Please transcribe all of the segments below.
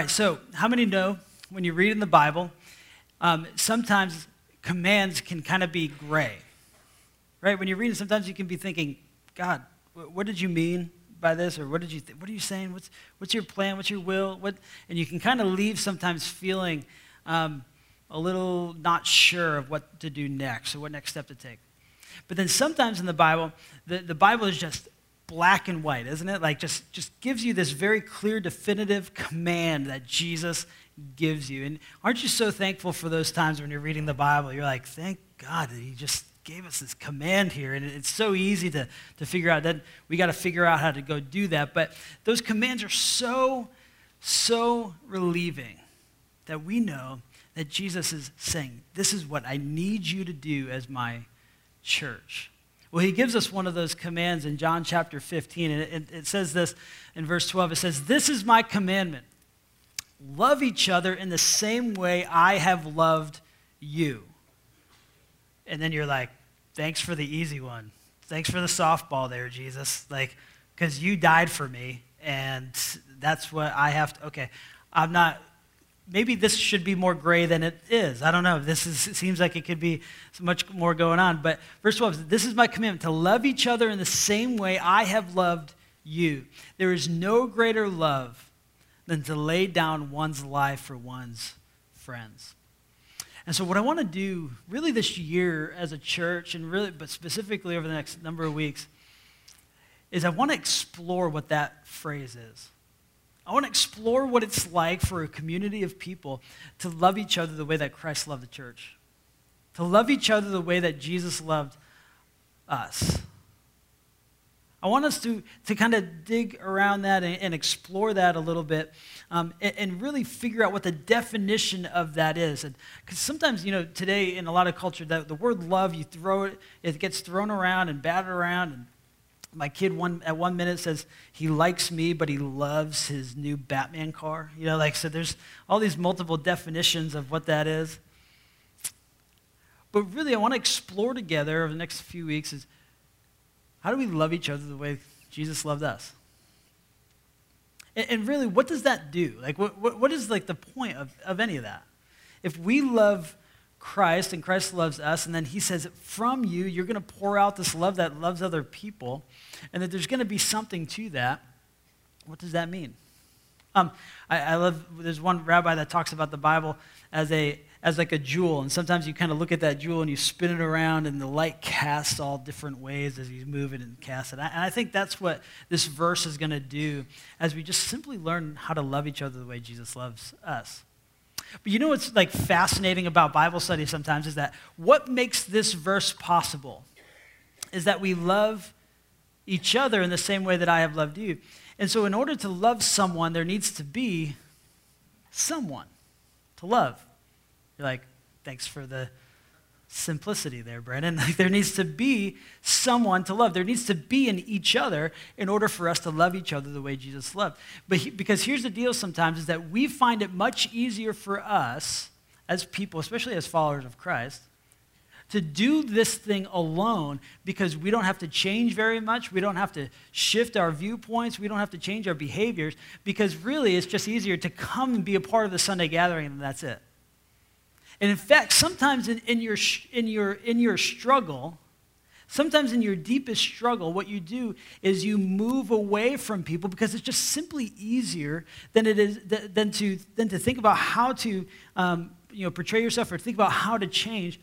Right, so how many know when you read in the Bible, um, sometimes commands can kind of be gray, right? When you're reading, sometimes you can be thinking, God, what did you mean by this? Or what did you, th- what are you saying? What's, what's your plan? What's your will? What? And you can kind of leave sometimes feeling um, a little not sure of what to do next or what next step to take. But then sometimes in the Bible, the, the Bible is just black and white, isn't it? Like just, just gives you this very clear, definitive command that Jesus gives you. And aren't you so thankful for those times when you're reading the Bible? You're like, thank God that He just gave us this command here. And it's so easy to, to figure out. Then we got to figure out how to go do that. But those commands are so, so relieving that we know that Jesus is saying, This is what I need you to do as my church. Well, he gives us one of those commands in John chapter 15, and it, it, says this in verse 12. It says, This is my commandment love each other in the same way I have loved you. And then you're like, Thanks for the easy one. Thanks for the softball there, Jesus. Like, because you died for me, and that's what I have to. Okay, I'm not maybe this should be more gray than it is. I don't know. This is, seems like it could be much more going on. But verse 12 This is my commandment to love each other in the same way I have loved you. There is no greater love than to lay down one's life for one's friends. And so, what I want to do really this year as a church, and really, but specifically over the next number of weeks, is I want to explore what that phrase is. I want to explore what it's like for a community of people to love each other the way that Christ loved the church, to love each other the way that Jesus loved us. I want us to, to kind of dig around that and, and explore that a little bit um, and, and, really figure out what the definition of that is. Because sometimes, you know, today in a lot of culture, the, the word love, you throw it, it gets thrown around and battered around. And my kid one at one minute says he likes me, but he loves his new Batman car. You know, like so there's all these multiple definitions of what that is. But really, I want to explore together over the next few weeks is how do we love each other the way Jesus loved us? And, and really, what does that do? Like, what, what, what is like the point of, of any of that? If we love Christ and Christ loves us, and then he says, from you, you're going to pour out this love that loves other people, and that there's going to be something to that. What does that mean? Um, I, I love, there's one rabbi that talks about the Bible as a, as like a jewel. And sometimes you kind of look at that jewel and you spin it around, and the light casts all different ways as you move it and cast it. And I think that's what this verse is going to do as we just simply learn how to love each other the way Jesus loves us. But you know what's like fascinating about Bible study sometimes is that what makes this verse possible is that we love each other in the same way that I have loved you. And so in order to love someone, there needs to be someone to love. You're like, thanks for the simplicity there, Brandon. Like there needs to be someone to love. There needs to be in each other in order for us to love each other the way Jesus loved. But he, because here's the deal sometimes is that we find it much easier for us as people, especially as followers of Christ, to do this thing alone because we don't have to change very much. We don't have to shift our viewpoints. We don't have to change our behaviors because really it's just easier to come and be a part of the Sunday gathering and that's it. And in fact, sometimes in, in, your, in, your, in your struggle, sometimes in your deepest struggle, what you do is you move away from people because it's just simply easier than it is than to, than to think about how to um, you know, portray yourself or think about how to change.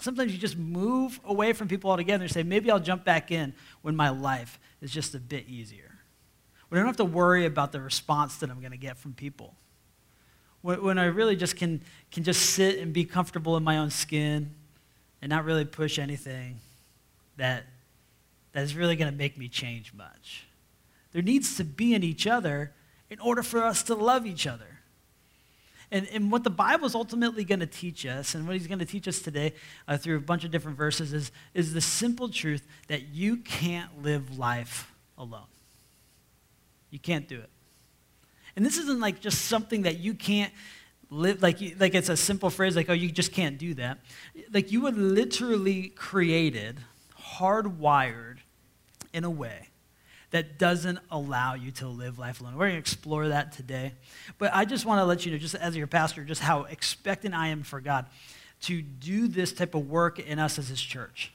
Sometimes you just move away from people altogether and say, maybe I'll jump back in when my life is just a bit easier. When I don't have to worry about the response that I'm going to get from people when I really just can, can just sit and be comfortable in my own skin and not really push anything that, that is really going to make me change much. There needs to be in each other in order for us to love each other. And, and what the Bible is ultimately going to teach us, and what he's going to teach us today uh, through a bunch of different verses, is, is the simple truth that you can't live life alone. You can't do it. And this isn't like just something that you can't live, like, like it's a simple phrase like, oh, you just can't do that. Like you were literally created, hardwired in a way that doesn't allow you to live life alone. We're going to explore that today. But I just want to let you know, just as your pastor, just how expectant I am for God to do this type of work in us as his church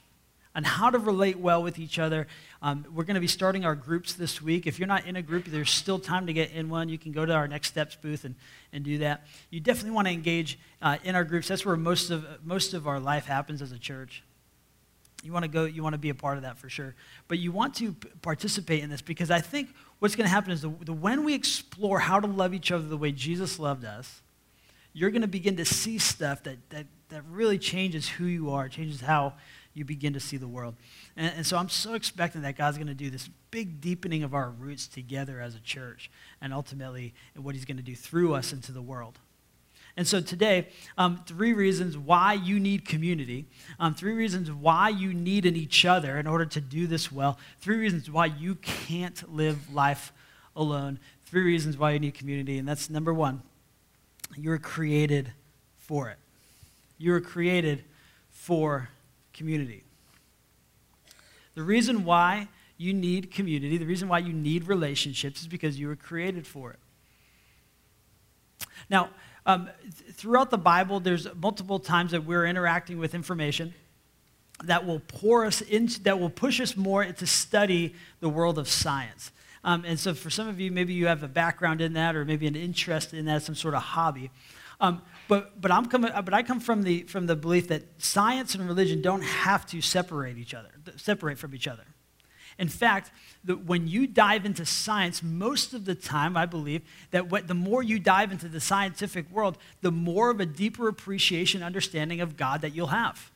on how to relate well with each other. Um, we're going to be starting our groups this week. If you're not in a group, there's still time to get in one. You can go to our Next Steps booth and, and do that. You definitely want to engage uh, in our groups. That's where most of, most of our life happens as a church. You want to go, you want to be a part of that for sure. But you want to p- participate in this because I think what's going to happen is the, the, when we explore how to love each other the way Jesus loved us, you're going to begin to see stuff that, that, that really changes who you are, changes how you begin to see the world. And, and so I'm so expecting that God's going to do this big deepening of our roots together as a church and ultimately what he's going to do through us into the world. And so today, um, three reasons why you need community, um, three reasons why you need an each other in order to do this well, three reasons why you can't live life alone, three reasons why you need community. And that's number one, you were created for it. You were created for community. The reason why you need community, the reason why you need relationships is because you were created for it. Now, um, th- throughout the Bible, there's multiple times that we're interacting with information that will pour us into, that will push us more to study the world of science. Um, and so, for some of you, maybe you have a background in that, or maybe an interest in that, some sort of hobby. Um, but, but, I'm coming, but I come from the, from the belief that science and religion don't have to separate each other, separate from each other. In fact, the, when you dive into science, most of the time, I believe that what, the more you dive into the scientific world, the more of a deeper appreciation, understanding of God that you'll have.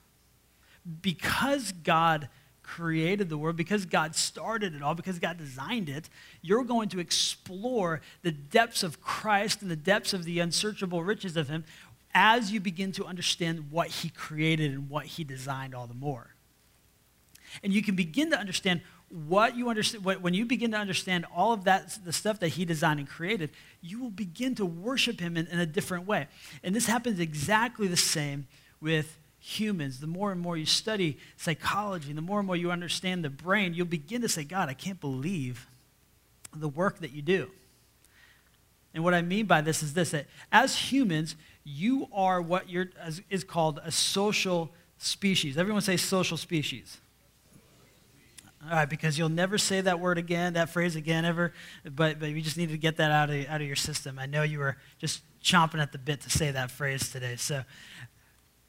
Because God created the world, because God started it all, because God designed it, you're going to explore the depths of Christ and the depths of the unsearchable riches of Him as you begin to understand what He created and what He designed all the more. And you can begin to understand what you understand when you begin to understand all of that the stuff that he designed and created you will begin to worship him in, in a different way and this happens exactly the same with humans, the more and more you study psychology, the more and more you understand the brain, you'll begin to say, God, I can't believe the work that you do. And what I mean by this is this that as humans, you are what you're, is called a social species. Everyone say social species. All right, because you'll never say that word again, that phrase again, ever. But, but you just need to get that out of, out of your system. I know you were just chomping at the bit to say that phrase today. So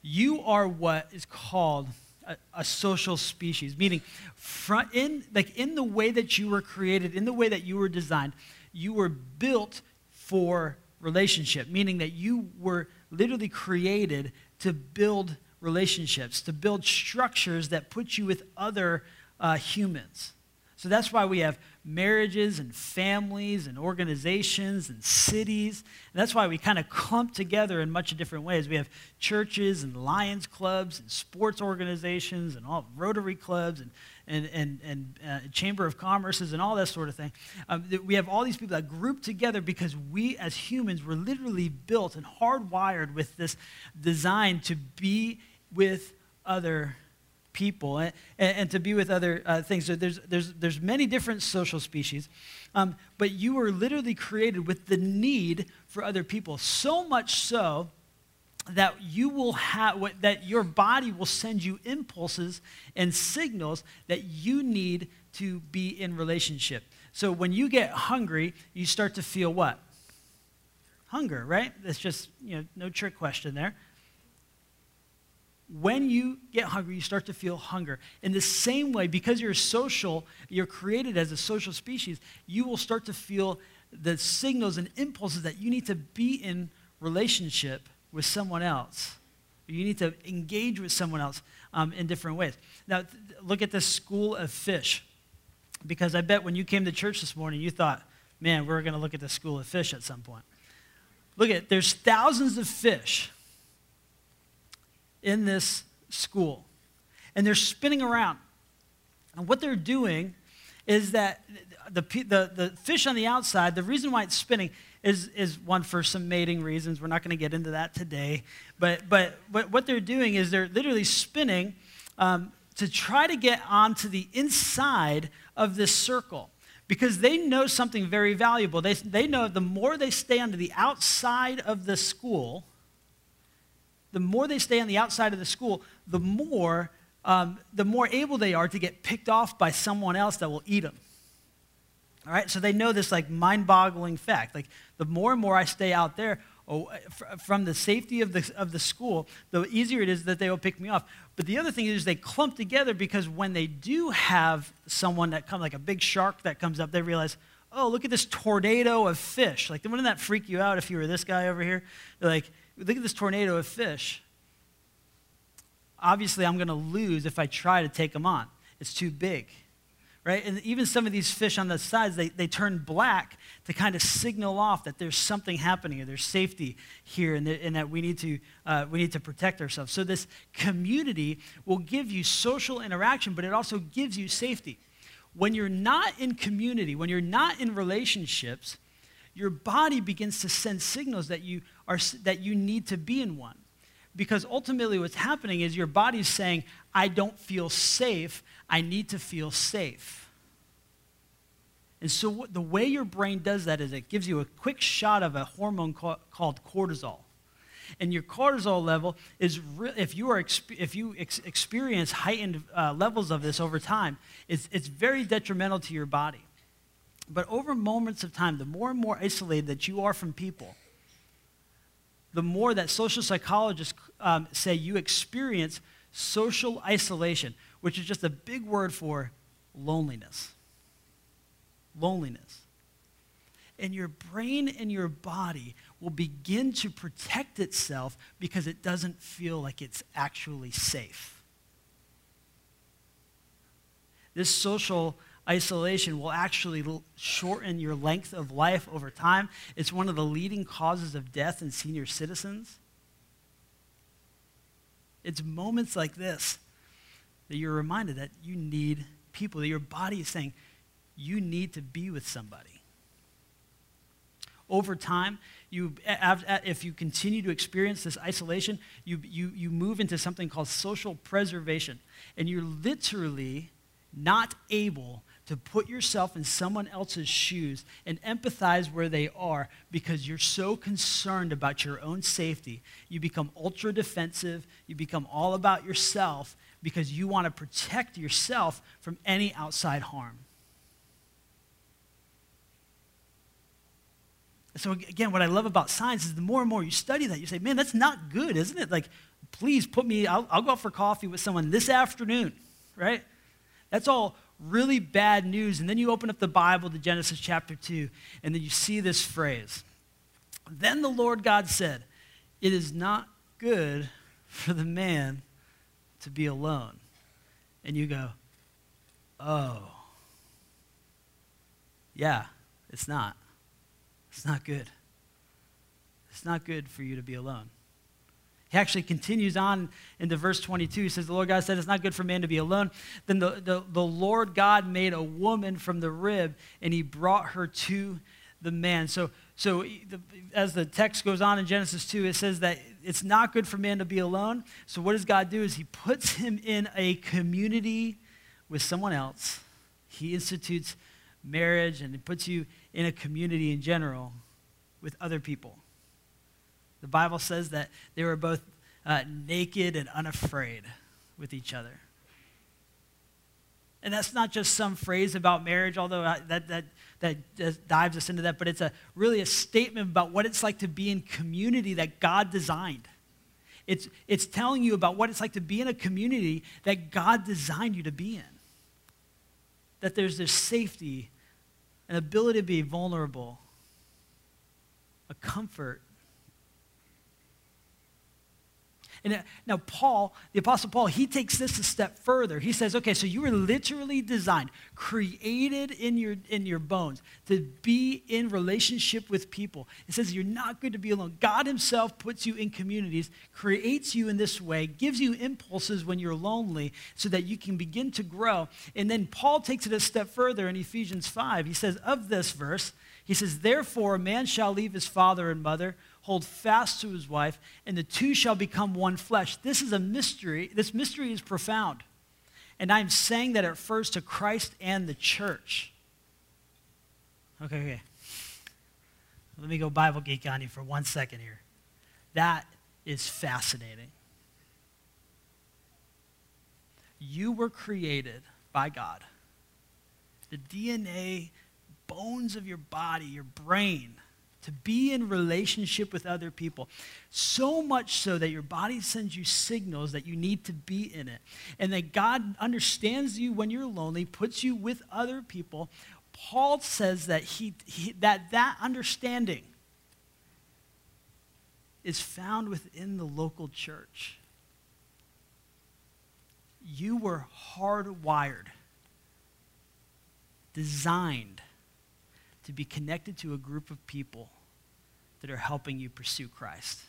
you are what is called a, a, social species, meaning front in, like in the way that you were created, in the way that you were designed, you were built for relationship, meaning that you were literally created to build relationships, to build structures that put you with other uh, humans. So that's why we have marriages and families and organizations and cities. And that's why we kind of clump together in much different ways. We have churches and Lions clubs and sports organizations and all Rotary clubs and, and, and, and uh, Chamber of Commerces and all that sort of thing. Um, we have all these people that group together because we as humans were literally built and hardwired with this design to be with other people and, and, to be with other uh, things. So there's, there's, there's many different social species, um, but you were literally created with the need for other people. So much so that you will have what, that your body will send you impulses and signals that you need to be in relationship. So when you get hungry, you start to feel what? Hunger, right? That's just, you know, no trick question there when you get hungry, you start to feel hunger. In the same way, because you're social, you're created as a social species, you will start to feel the signals and impulses that you need to be in relationship with someone else. You need to engage with someone else um, in different ways. Now, th- look at the school of fish. Because I bet when you came to church this morning, you thought, man, we're going to look at the school of fish at some point. Look at there's thousands of fish in this school. And they're spinning around. And what they're doing is that the, the, the fish on the outside, the reason why it's spinning is, is one for some mating reasons. We're not going to get into that today. But, but, but what they're doing is they're literally spinning um, to try to get onto the inside of this circle. because they know something very valuable. They, they know the more they stay on the outside of the school, the more they stay on the outside of the school, the more, um, the more able they are to get picked off by someone else that will eat them. All right, so they know this like mind-boggling fact. Like the more and more I stay out there oh, from the safety of the, of the school, the easier it is that they will pick me off. But the other thing is they clump together because when they do have someone that comes, like a big shark that comes up, they realize, oh, look at this tornado of fish. Like, wouldn't that freak you out if you were this guy over here? They're like, look at this tornado of fish. Obviously, I'm going to lose if I try to take them on. It's too big right? And even some of these fish on the sides, they, they turn black to kind of signal off that there's something happening or there's safety here and, and that we need, to, uh, we need to protect ourselves. So this community will give you social interaction, but it also gives you safety. When you're not in community, when you're not in relationships, your body begins to send signals that you, are, that you need to be in one. Because ultimately, what's happening is your body's saying, I don't feel safe. I need to feel safe. And so, what, the way your brain does that is it gives you a quick shot of a hormone called cortisol. And your cortisol level is, re- if you, are if you ex- experience heightened uh, levels of this over time, it's, it's very detrimental to your body. But over moments of time, the more and more isolated that you are from people, the more that social psychologists um, say you experience social isolation, which is just a big word for loneliness. Loneliness. And your brain and your body will begin to protect itself because it doesn't feel like it's actually safe. This social isolation will actually shorten your length of life over time. It's one of the leading causes of death in senior citizens. It's moments like this that you're reminded that you need people, that your body is saying, you need to be with somebody. Over time, you, if you continue to experience this isolation, you, you, you move into something called social preservation. And you're literally not able to put yourself in someone else's shoes and empathize where they are because you're so concerned about your own safety. You become ultra defensive, you become all about yourself because you want to protect yourself from any outside harm. So, again, what I love about science is the more and more you study that, you say, man, that's not good, isn't it? Like, please put me, I'll, I'll go out for coffee with someone this afternoon, right? That's all really bad news. And then you open up the Bible to Genesis chapter 2, and then you see this phrase. Then the Lord God said, It is not good for the man to be alone. And you go, Oh, yeah, it's not. It's not good. It's not good for you to be alone. He actually continues on into verse 22. He says, The Lord God said, It's not good for man to be alone. Then the, the, the Lord God made a woman from the rib, and he brought her to the man. So, so the, as the text goes on in Genesis 2, it says that it's not good for man to be alone. So, what does God do? Is he puts him in a community with someone else. He institutes marriage and he puts you in a community in general with other people. The Bible says that they were both uh, naked and unafraid with each other. And that's not just some phrase about marriage, although that, that, that dives us into that, but it's a, really a statement about what it's like to be in community that God designed. It's, it's telling you about what it's like to be in a community that God designed you to be in. That there's this safety, an ability to be vulnerable, a comfort, And now, Paul, the Apostle Paul, he takes this a step further. He says, okay, so you were literally designed, created in your, in your bones to be in relationship with people. It says you're not good to be alone. God Himself puts you in communities, creates you in this way, gives you impulses when you're lonely so that you can begin to grow. And then Paul takes it a step further in Ephesians 5. He says, of this verse, he says, Therefore, a man shall leave his father and mother hold fast to his wife, and the two shall become one flesh. This is a mystery. This mystery is profound. And I'm saying that it refers to Christ and the church. Okay, okay. Let me go Bible geek on you for one second here. That is fascinating. You were created by God. The DNA, bones of your body, your brain, to be in relationship with other people. So much so that your body sends you signals that you need to be in it. And that God understands you when you're lonely, puts you with other people. Paul says that he, he that, that understanding is found within the local church. You were hardwired, designed to be connected to a group of people that are helping you pursue Christ.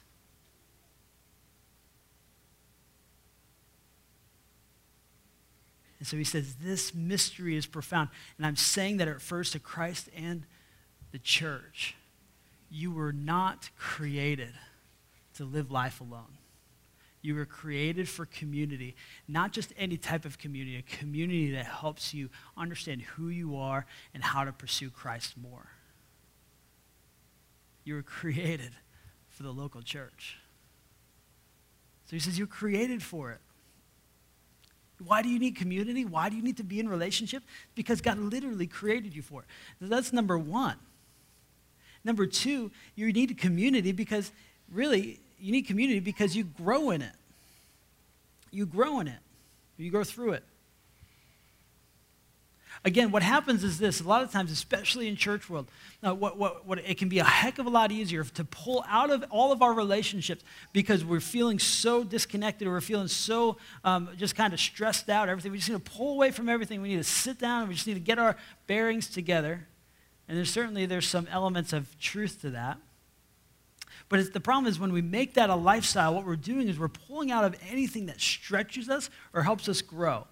And so he says, This mystery is profound. And I'm saying that it refers to Christ and the church. You were not created to live life alone. You were created for community, not just any type of community, a community that helps you understand who you are and how to pursue Christ more. You were created for the local church. So he says, You're created for it. Why do you need community? Why do you need to be in relationship? Because God literally created you for it. So that's number one. Number two, you need a community because really you need community because you grow in it. You grow in it. You go through it. Again, what happens is this a lot of times, especially in church world, uh, what, what, what, it can be a heck of a lot easier to pull out of all of our relationships because we're feeling so disconnected or we're feeling so um, just kind of stressed out, everything. We just need to pull away from everything. We need to sit down and we just need to get our bearings together. And there's certainly there's some elements of truth to that. But the problem is when we make that a lifestyle, what we're doing is we're pulling out of anything that stretches us or helps us grow.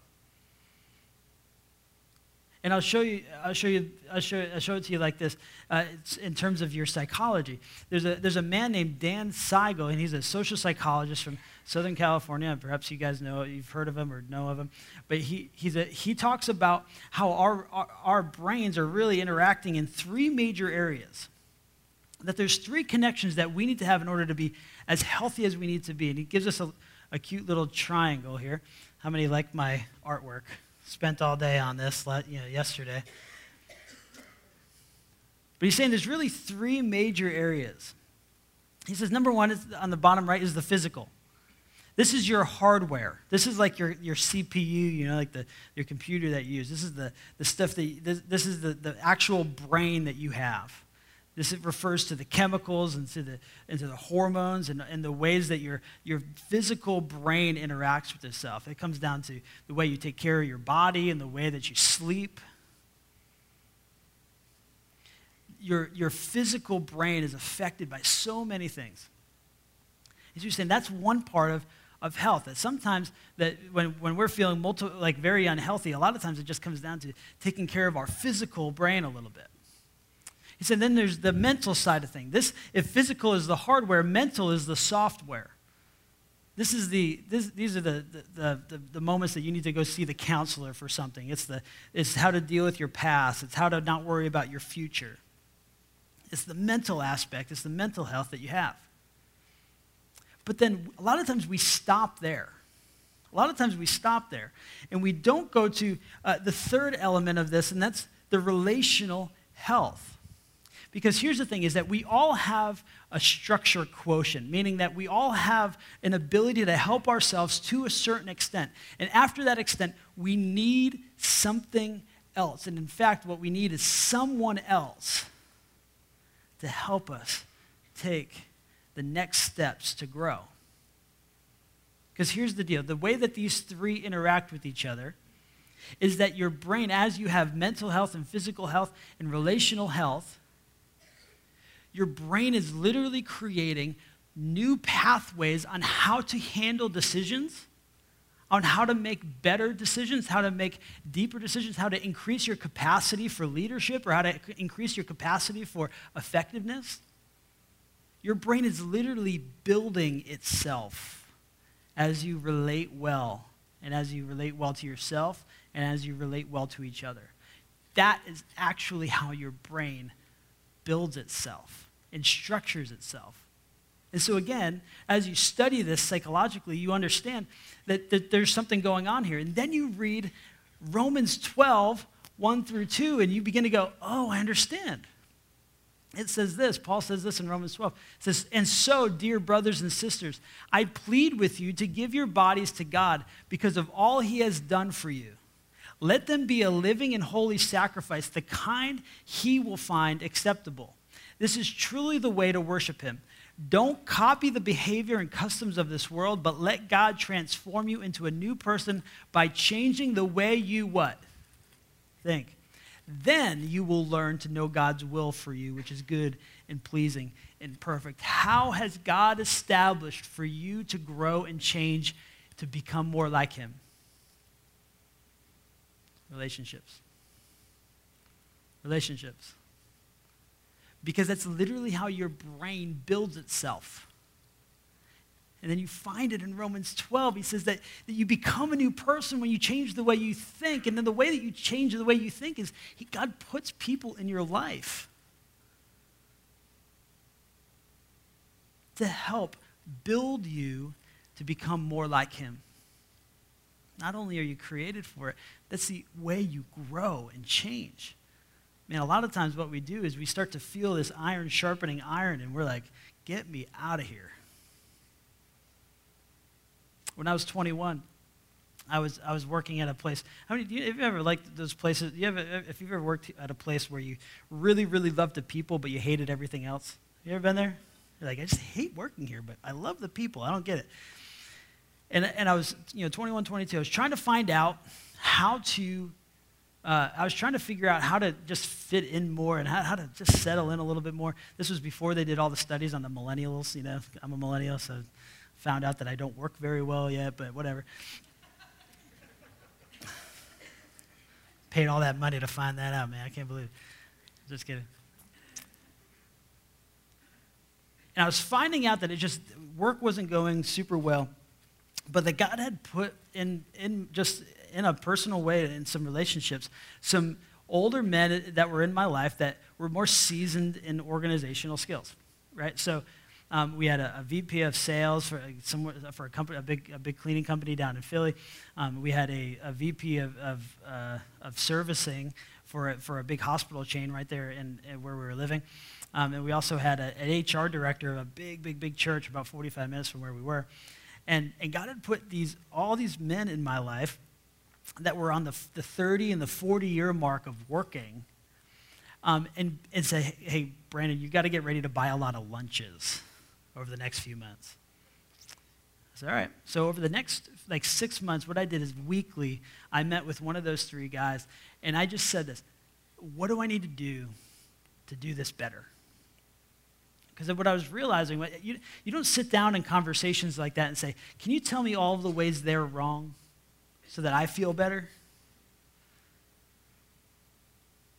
And I'll show you, I'll show you, I'll show, I'll show it to you like this uh, in terms of your psychology. There's a, there's a man named Dan Siegel, and he's a social psychologist from Southern California. Perhaps you guys know, you've heard of him or know of him. But he, he's a, he talks about how our, our, our brains are really interacting in three major areas that there's three connections that we need to have in order to be as healthy as we need to be. And he gives us a, a cute little triangle here. How many like my artwork? Spent all day on this you know, yesterday. But he's saying there's really three major areas. He says number one is on the bottom right is the physical. This is your hardware. This is like your, your CPU, you know, like the, your computer that you use. This is the, the stuff that, this, this is the, the actual brain that you have. This refers to the chemicals and to the, and to the hormones and, and the ways that your, your physical brain interacts with itself. It comes down to the way you take care of your body and the way that you sleep. Your, your physical brain is affected by so many things. As you're saying, that's one part of, of health. That sometimes that when, when we're feeling multi, like very unhealthy, a lot of times it just comes down to taking care of our physical brain a little bit. He said, then there's the mental side of things. This, if physical is the hardware, mental is the software. This is the, this, these are the, the, the, the, moments that you need to go see the counselor for something. It's, the, it's how to deal with your past, it's how to not worry about your future. It's the mental aspect, it's the mental health that you have. But then a lot of times we stop there. A lot of times we stop there and we don't go to uh, the third element of this, and that's the relational health. Because here's the thing is that we all have a structure quotient, meaning that we all have an ability to help ourselves to a certain extent. And after that extent, we need something else. And in fact, what we need is someone else to help us take the next steps to grow. Because here's the deal the way that these three interact with each other is that your brain, as you have mental health and physical health and relational health, your brain is literally creating new pathways on how to handle decisions, on how to make better decisions, how to make deeper decisions, how to increase your capacity for leadership or how to increase your capacity for effectiveness. Your brain is literally building itself as you relate well, and as you relate well to yourself, and as you relate well to each other. that is actually how your brain builds itself and structures itself. And so, again, as you study this psychologically, you understand that, that there's something going on here. And then you read Romans 12, 1 through 2, and you begin to go, oh, I understand. It says this, Paul says this in Romans 12. It says, And so, dear brothers and sisters, I plead with you to give your bodies to God because of all he has done for you. Let them be a living and holy sacrifice, the kind he will find acceptable. This is truly the way to worship him. Don't copy the behavior and customs of this world, but let God transform you into a new person by changing the way you what? Think. Then you will learn to know God's will for you, which is good and pleasing and perfect. How has God established for you to grow and change to become more like Him? Relationships. Relationships. Because that's literally how your brain builds itself. And then you find it in Romans 12. He says that, that you become a new person when you change the way you think. And then the way that you change the way you think is he, God puts people in your life to help build you to become more like him. Not only are you created for it, that's the way you grow and change. Man, a lot of times what we do is we start to feel this iron sharpening iron, and we're like, get me out of here. When I was 21, I was, I was working at a place. How many, you, have you ever liked those places? You ever, if you've ever worked at a place where you really, really loved the people, but you hated everything else? You ever been there? You're like, I just hate working here, but I love the people. I don't get it. And, and I was, you know, 21, 22. I was trying to find out how to, uh, I was trying to figure out how to just fit in more and how, how to just settle in a little bit more. This was before they did all the studies on the millennials. You know, I'm a millennial, so Found out that I don't work very well yet, but whatever. Paid all that money to find that out, man. I can't believe it. Just kidding. And I was finding out that it just, work wasn't going super well, but that God had put in, in just in a personal way in some relationships, some older men that were in my life that were more seasoned in organizational skills, right? So um, we had a, a, VP of sales for, somewhere, for a, company, a, big, a big cleaning company down in Philly. Um, we had a, a VP of, of, uh, of servicing for a, for a big hospital chain right there in, in where we were living. Um, and we also had a, an HR director of a big, big, big church about 45 minutes from where we were. And, and God had put these, all these men in my life that were on the, the 30 and the 40 year mark of working um, and, and say, hey, Brandon, you got to get ready to buy a lot of lunches over the next few months. I said, all right. So over the next like six months, what I did is weekly, I met with one of those three guys, and I just said this, what do I need to do to do this better? Because what I was realizing, you, you don't sit down in conversations like that and say, can you tell me all the ways they're wrong so that I feel better?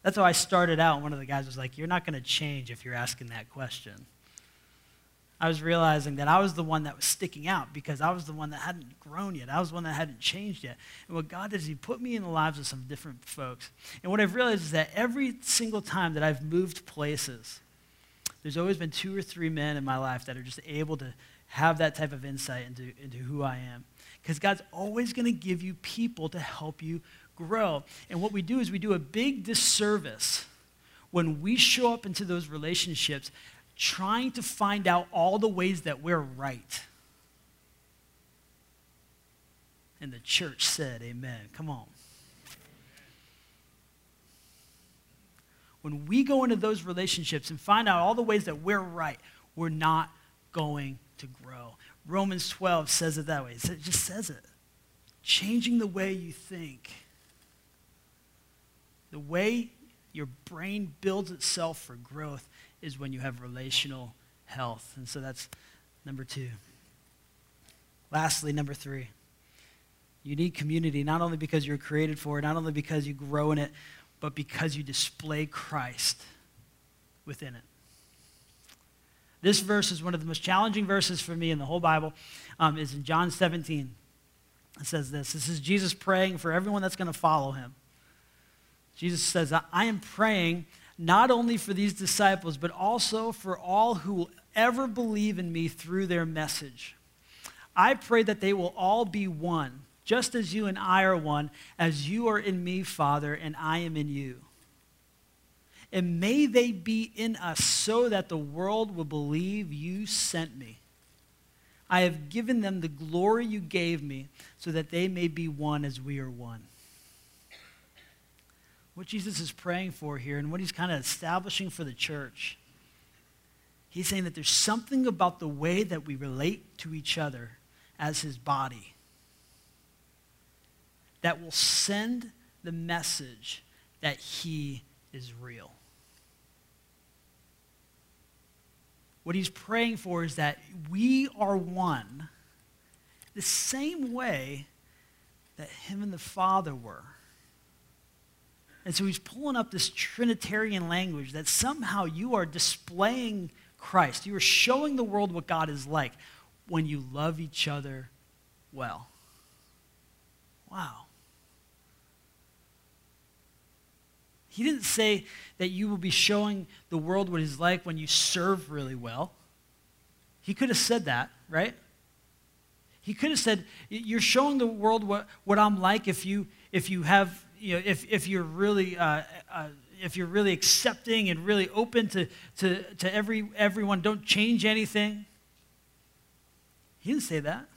That's how I started out. One of the guys was like, You're not going to change if you're asking that question. I was realizing that I was the one that was sticking out because I was the one that hadn't grown yet. I was the one that hadn't changed yet. And what God did is He put me in the lives of some different folks. And what I've realized is that every single time that I've moved places, there's always been two or three men in my life that are just able to have that type of insight into, into who I am. Because God's always going to give you people to help you grow. And what we do is we do a big disservice when we show up into those relationships trying to find out all the ways that we're right. And the church said, Amen. Come on. When we go into those relationships and find out all the ways that we're right, we're not going to grow. Romans 12 says it that way. It just says it. Changing the way you think. The way your brain builds itself for growth is when you have relational health. And so that's number two. Lastly, number three. You need community not only because you're created for it, not only because you grow in it, but because you display Christ within it. This verse is one of the most challenging verses for me in the whole Bible. Um, is in John 17. It says this. This is Jesus praying for everyone that's going to follow him. Jesus says, I am praying not only for these disciples, but also for all who will ever believe in me through their message. I pray that they will all be one, just as you and I are one, as you are in me, Father, and I am in you. And may they be in us so that the world will believe you sent me. I have given them the glory you gave me so that they may be one as we are one. What Jesus is praying for here and what he's kind of establishing for the church, he's saying that there's something about the way that we relate to each other as his body that will send the message that he is real. What he's praying for is that we are one the same way that him and the Father were. And so he's pulling up this Trinitarian language that somehow you are displaying Christ. You are showing the world what God is like when you love each other well. Wow. He didn't say that you will be showing the world what he's like when you serve really well. He could have said that, right? He could have said, You're showing the world what, what I'm like if you, if you have, you know, if, if you're really. Uh, uh, if you're really accepting and really open to, to, to every, everyone, don't change anything. He didn't say that.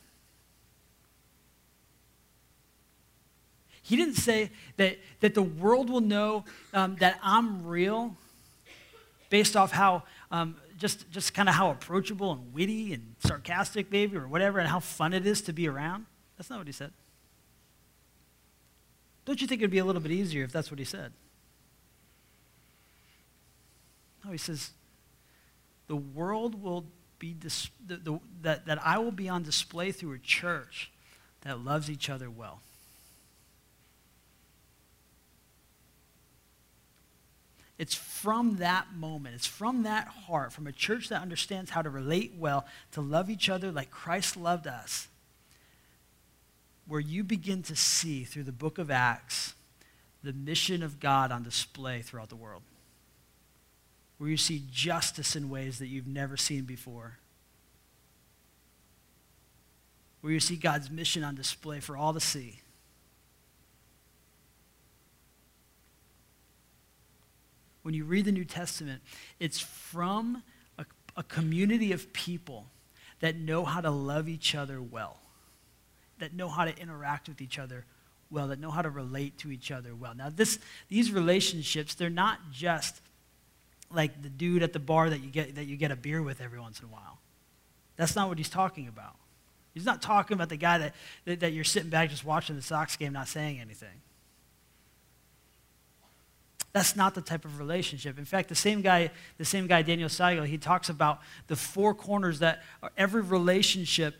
He didn't say that, that the world will know um, that I'm real based off how, um, just, just kind of how approachable and witty and sarcastic, maybe, or whatever, and how fun it is to be around. That's not what he said. Don't you think it would be a little bit easier if that's what he said? No, he says, the world will be, dis- the, the, that, that I will be on display through a church that loves each other well. It's from that moment, it's from that heart, from a church that understands how to relate well, to love each other like Christ loved us, where you begin to see through the book of Acts the mission of God on display throughout the world. Where you see justice in ways that you've never seen before. Where you see God's mission on display for all to see. When you read the New Testament, it's from a, a community of people that know how to love each other well, that know how to interact with each other well, that know how to relate to each other well. Now, this, these relationships, they're not just like the dude at the bar that you, get, that you get a beer with every once in a while. That's not what he's talking about. He's not talking about the guy that, that, that you're sitting back just watching the Sox game, not saying anything. That's not the type of relationship. In fact, the same guy, the same guy, Daniel Siegel, he talks about the four corners that every relationship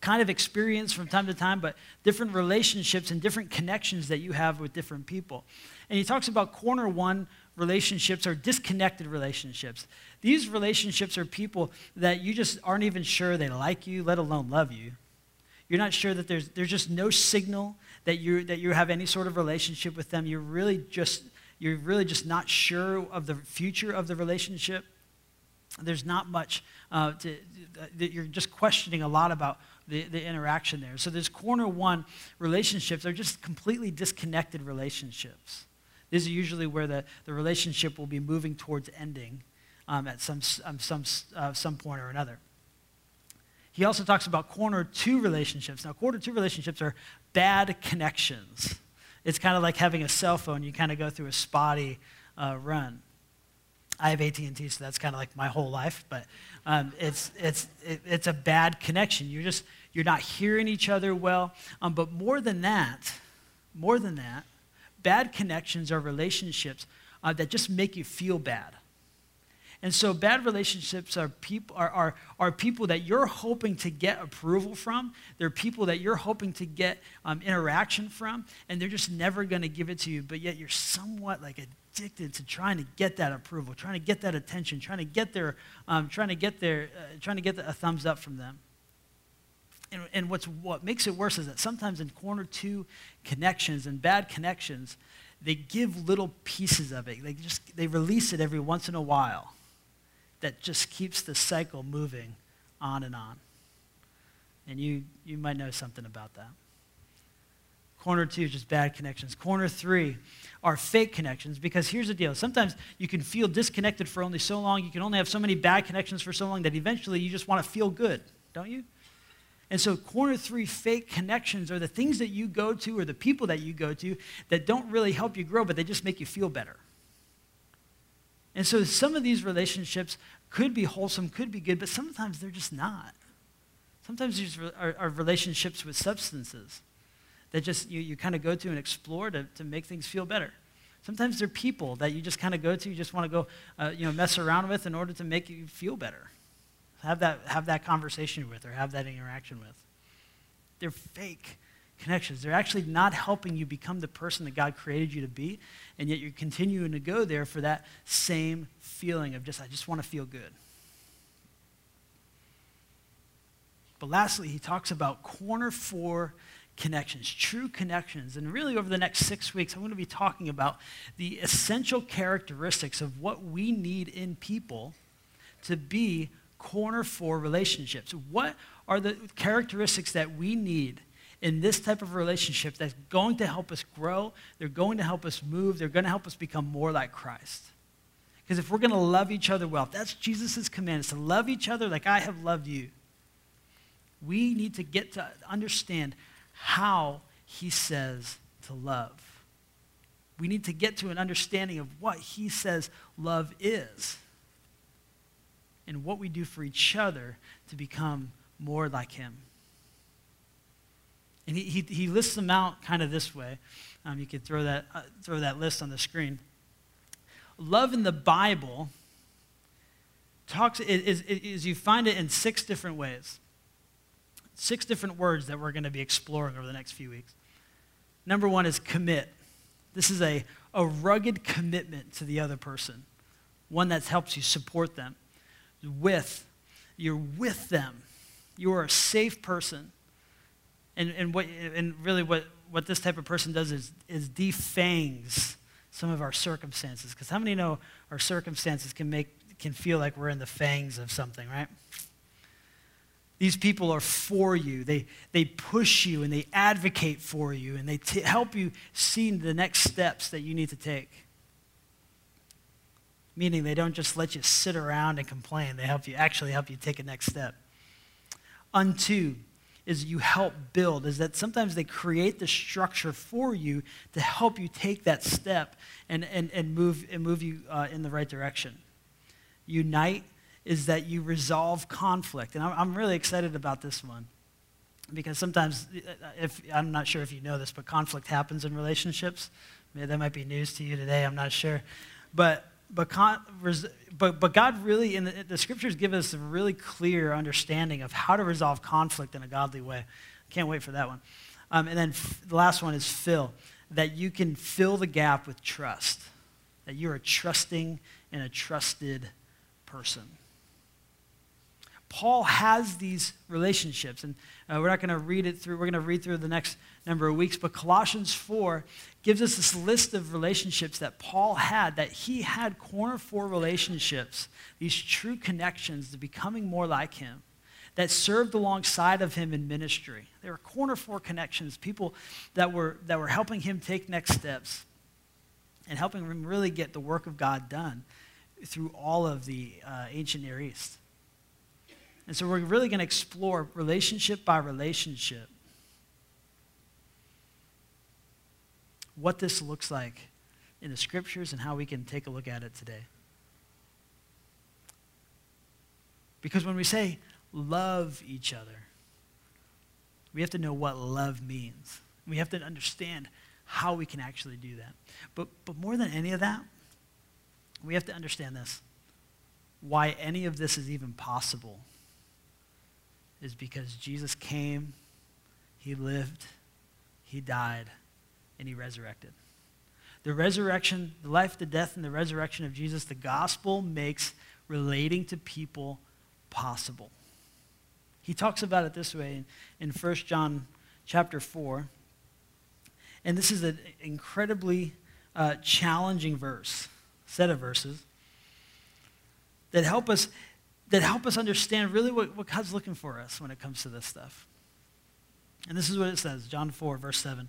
kind of experience from time to time, but different relationships and different connections that you have with different people. And he talks about corner one relationships are disconnected relationships. These relationships are people that you just aren't even sure they like you, let alone love you. You're not sure that there's, there's just no signal that you, that you have any sort of relationship with them. You're really just you're really just not sure of the future of the relationship, there's not much uh, to, that you're just questioning a lot about the, the interaction there. So, there's corner one relationships are just completely disconnected relationships. These are usually where the, the relationship will be moving towards ending um, at some, um, some, uh, some point or another. He also talks about corner two relationships. Now, corner two relationships are bad connections. It's kind of like having a cell phone. You kind of go through a spotty uh, run. I have AT&T, so that's kind of like my whole life. But um, it's, it's, it, it's a bad connection. You're just, you're not hearing each other well. Um, but more than that, more than that, bad connections are relationships uh, that just make you feel bad. And so bad relationships are people, are, are, are people that you're hoping to get approval from. They're people that you're hoping to get um, interaction from, and they're just never going to give it to you. But yet you're somewhat like addicted to trying to get that approval, trying to get that attention, trying to get their, um, trying to get their, uh, trying to get a thumbs up from them. And, and what's, what makes it worse is that sometimes in corner two connections and bad connections, they give little pieces of it. They just they release it every once in a while. That just keeps the cycle moving on and on. And you you might know something about that. Corner two is just bad connections. Corner three are fake connections because here's the deal. Sometimes you can feel disconnected for only so long. You can only have so many bad connections for so long that eventually you just want to feel good, don't you? And so, corner three fake connections are the things that you go to or the people that you go to that don't really help you grow, but they just make you feel better. And so, some of these relationships could be wholesome, could be good, but sometimes they're just not. Sometimes these are, are relationships with substances that just you, you kind of go to and explore to, to make things feel better. Sometimes they're people that you just kind of go to, you just want to go, uh, you know, mess around with in order to make you feel better. Have that, have that conversation with or have that interaction with. They're fake connections. They're actually not helping you become the person that God created you to be, and yet you're continuing to go there for that same feeling of just, I just want to feel good. But lastly, he talks about corner four connections, true connections. And really, over the next six weeks, I'm going to be talking about the essential characteristics of what we need in people to be corner four relationships. What are the characteristics that we need in this type of relationship that's going to help us grow? They're going to help us move. They're going to help us become more like Christ. Because if we're going to love each other well, that's Jesus' command, is to love each other like I have loved you. We need to get to understand how he says to love. We need to get to an understanding of what he says love is and what we do for each other to become more like him. And he, he, he lists them out kind of this way. Um, you could throw that, uh, throw that list on the screen. Love in the Bible talks, is, is, is you find it in six different ways six different words that we're going to be exploring over the next few weeks. Number one is commit. This is a, a rugged commitment to the other person, one that helps you support them. With, you're with them. You are a safe person. And, and, what, and really, what, what this type of person does is, is defangs some of our circumstances. Because how many know our circumstances can, make, can feel like we're in the fangs of something, right? These people are for you. They, they push you and they advocate for you and they t- help you see the next steps that you need to take. Meaning they don't just let you sit around and complain, they help you actually help you take a next step. Unto is you help build, is that sometimes they create the structure for you to help you take that step and, and, and, move, and move you uh, in the right direction. Unite is that you resolve conflict. And I'm really excited about this one because sometimes, if, I'm not sure if you know this, but conflict happens in relationships. Maybe that might be news to you today, I'm not sure. But, but, but, but God really, in the, the scriptures give us a really clear understanding of how to resolve conflict in a godly way. Can't wait for that one. Um, and then the last one is fill, that you can fill the gap with trust, that you're a trusting and a trusted person. Paul has these relationships. And uh, we're not going to read it through, we're going to read through the next number of weeks. But Colossians 4 gives us this list of relationships that Paul had, that he had corner four relationships, these true connections to becoming more like him, that served alongside of him in ministry. They were corner four connections, people that were, that were helping him take next steps and helping him really get the work of God done through all of the uh, ancient Near East. And so we're really going to explore relationship by relationship what this looks like in the scriptures and how we can take a look at it today. Because when we say love each other, we have to know what love means. We have to understand how we can actually do that. But, but more than any of that, we have to understand this why any of this is even possible is because Jesus came, he lived, he died, and he resurrected. The resurrection, the life, the death, and the resurrection of Jesus, the gospel makes relating to people possible. He talks about it this way in, in 1 John chapter 4. And this is an incredibly uh, challenging verse, set of verses that help us that help us understand really what, what God's looking for us when it comes to this stuff. And this is what it says, John 4, verse 7.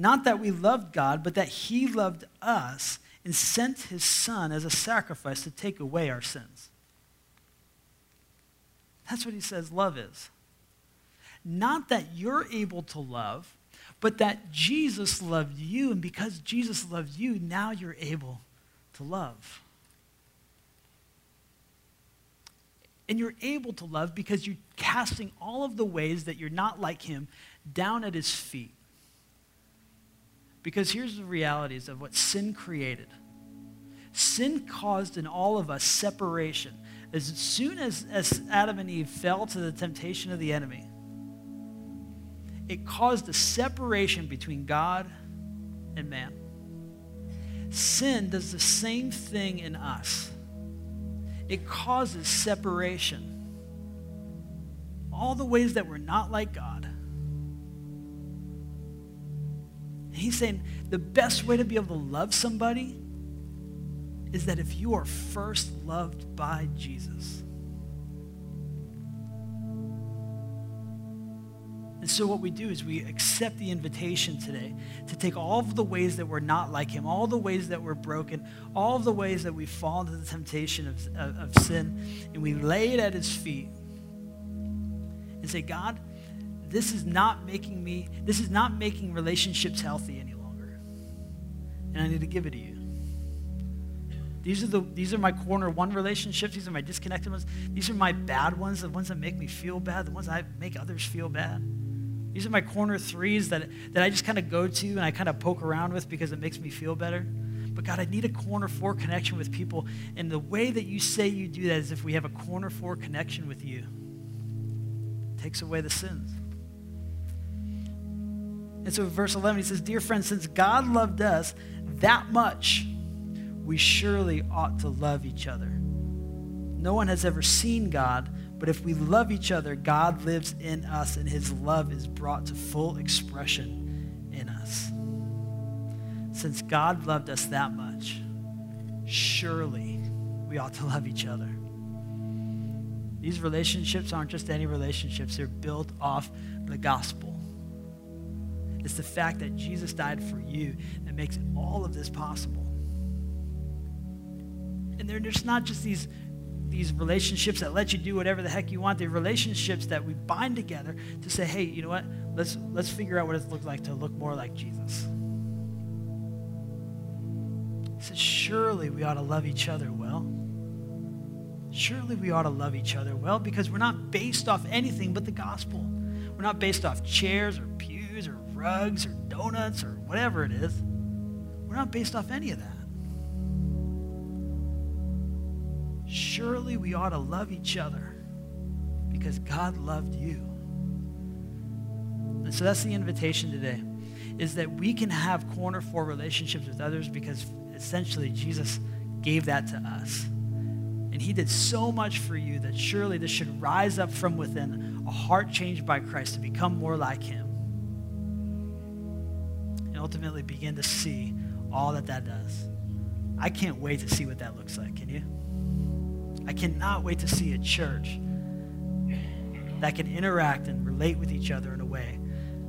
Not that we loved God, but that He loved us and sent His Son as a sacrifice to take away our sins. That's what He says love is. Not that you're able to love, but that Jesus loved you, and because Jesus loved you, now you're able to love. And you're able to love because you're casting all of the ways that you're not like him down at his feet. Because here's the realities of what sin created sin caused in all of us separation. As soon as, as Adam and Eve fell to the temptation of the enemy, it caused a separation between God and man. Sin does the same thing in us it causes separation. All the ways that we're not like God. And he's saying the best way to be able to love somebody is that if you are first loved by Jesus. And so, what we do is we accept the invitation today to take all of the ways that we're not like Him, all the ways that we're broken, all of the ways that we fall into the temptation of, of, of sin, and we lay it at His feet and say, God, this is not making me, this is not making relationships healthy any longer. And I need to give it to you. These are, the, these are my corner one relationships. These are my disconnected ones. These are my bad ones, the ones that make me feel bad, the ones that make others feel bad. These are my corner threes that, that I just kind of go to and I kind of poke around with because it makes me feel better. But God, I need a corner four connection with people. And the way that you say you do that is if we have a corner four connection with you, it takes away the sins. And so, verse 11, he says, Dear friends, since God loved us that much, we surely ought to love each other. No one has ever seen God but if we love each other, God lives in us and his love is brought to full expression in us. Since God loved us that much, surely we ought to love each other. These relationships aren't just any relationships, they're built off the gospel. It's the fact that Jesus died for you that makes all of this possible. And they're just not just these these relationships that let you do whatever the heck you want. They're relationships that we bind together to say, hey, you know what? Let's, let's figure out what it looks like to look more like Jesus. He says, surely we ought to love each other well. Surely we ought to love each other well because we're not based off anything but the gospel. We're not based off chairs or pews or rugs or donuts or whatever it is. We're not based off any of that. surely we ought to love each other because God loved you. And so that's the invitation today is that we can have corner four relationships with others because essentially Jesus gave that to us. And he did so much for you that surely this should rise up from within a heart changed by Christ to become more like him. Ultimately begin to see all that that does. I can't wait to see what that looks like. Can you? I cannot wait to see a church that can interact and relate with each other in a way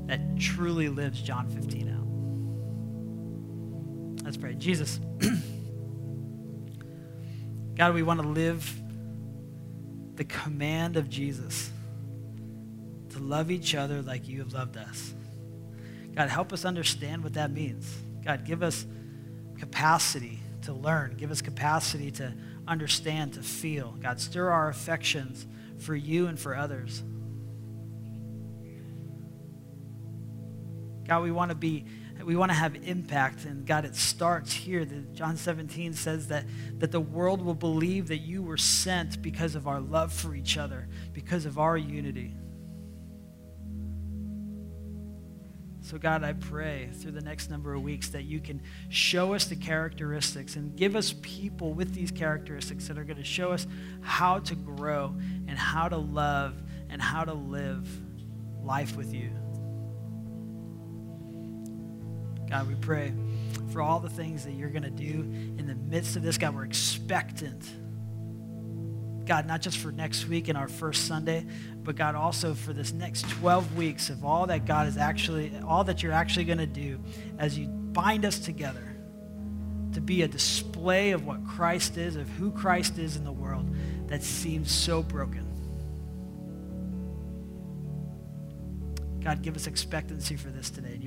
that truly lives John 15 out. Let's pray. Jesus, God, we want to live the command of Jesus to love each other like you have loved us. God, help us understand what that means. God, give us capacity to learn, give us capacity to understand, to feel. God, stir our affections for you and for others. God, we want to be we want to have impact. And God, it starts here. John 17 says that, that the world will believe that you were sent because of our love for each other, because of our unity. So, God, I pray through the next number of weeks that you can show us the characteristics and give us people with these characteristics that are going to show us how to grow and how to love and how to live life with you. God, we pray for all the things that you're going to do in the midst of this. God, we're expectant. God, not just for next week and our first Sunday, but God, also for this next 12 weeks of all that God is actually, all that you're actually going to do as you bind us together to be a display of what Christ is, of who Christ is in the world that seems so broken. God, give us expectancy for this today.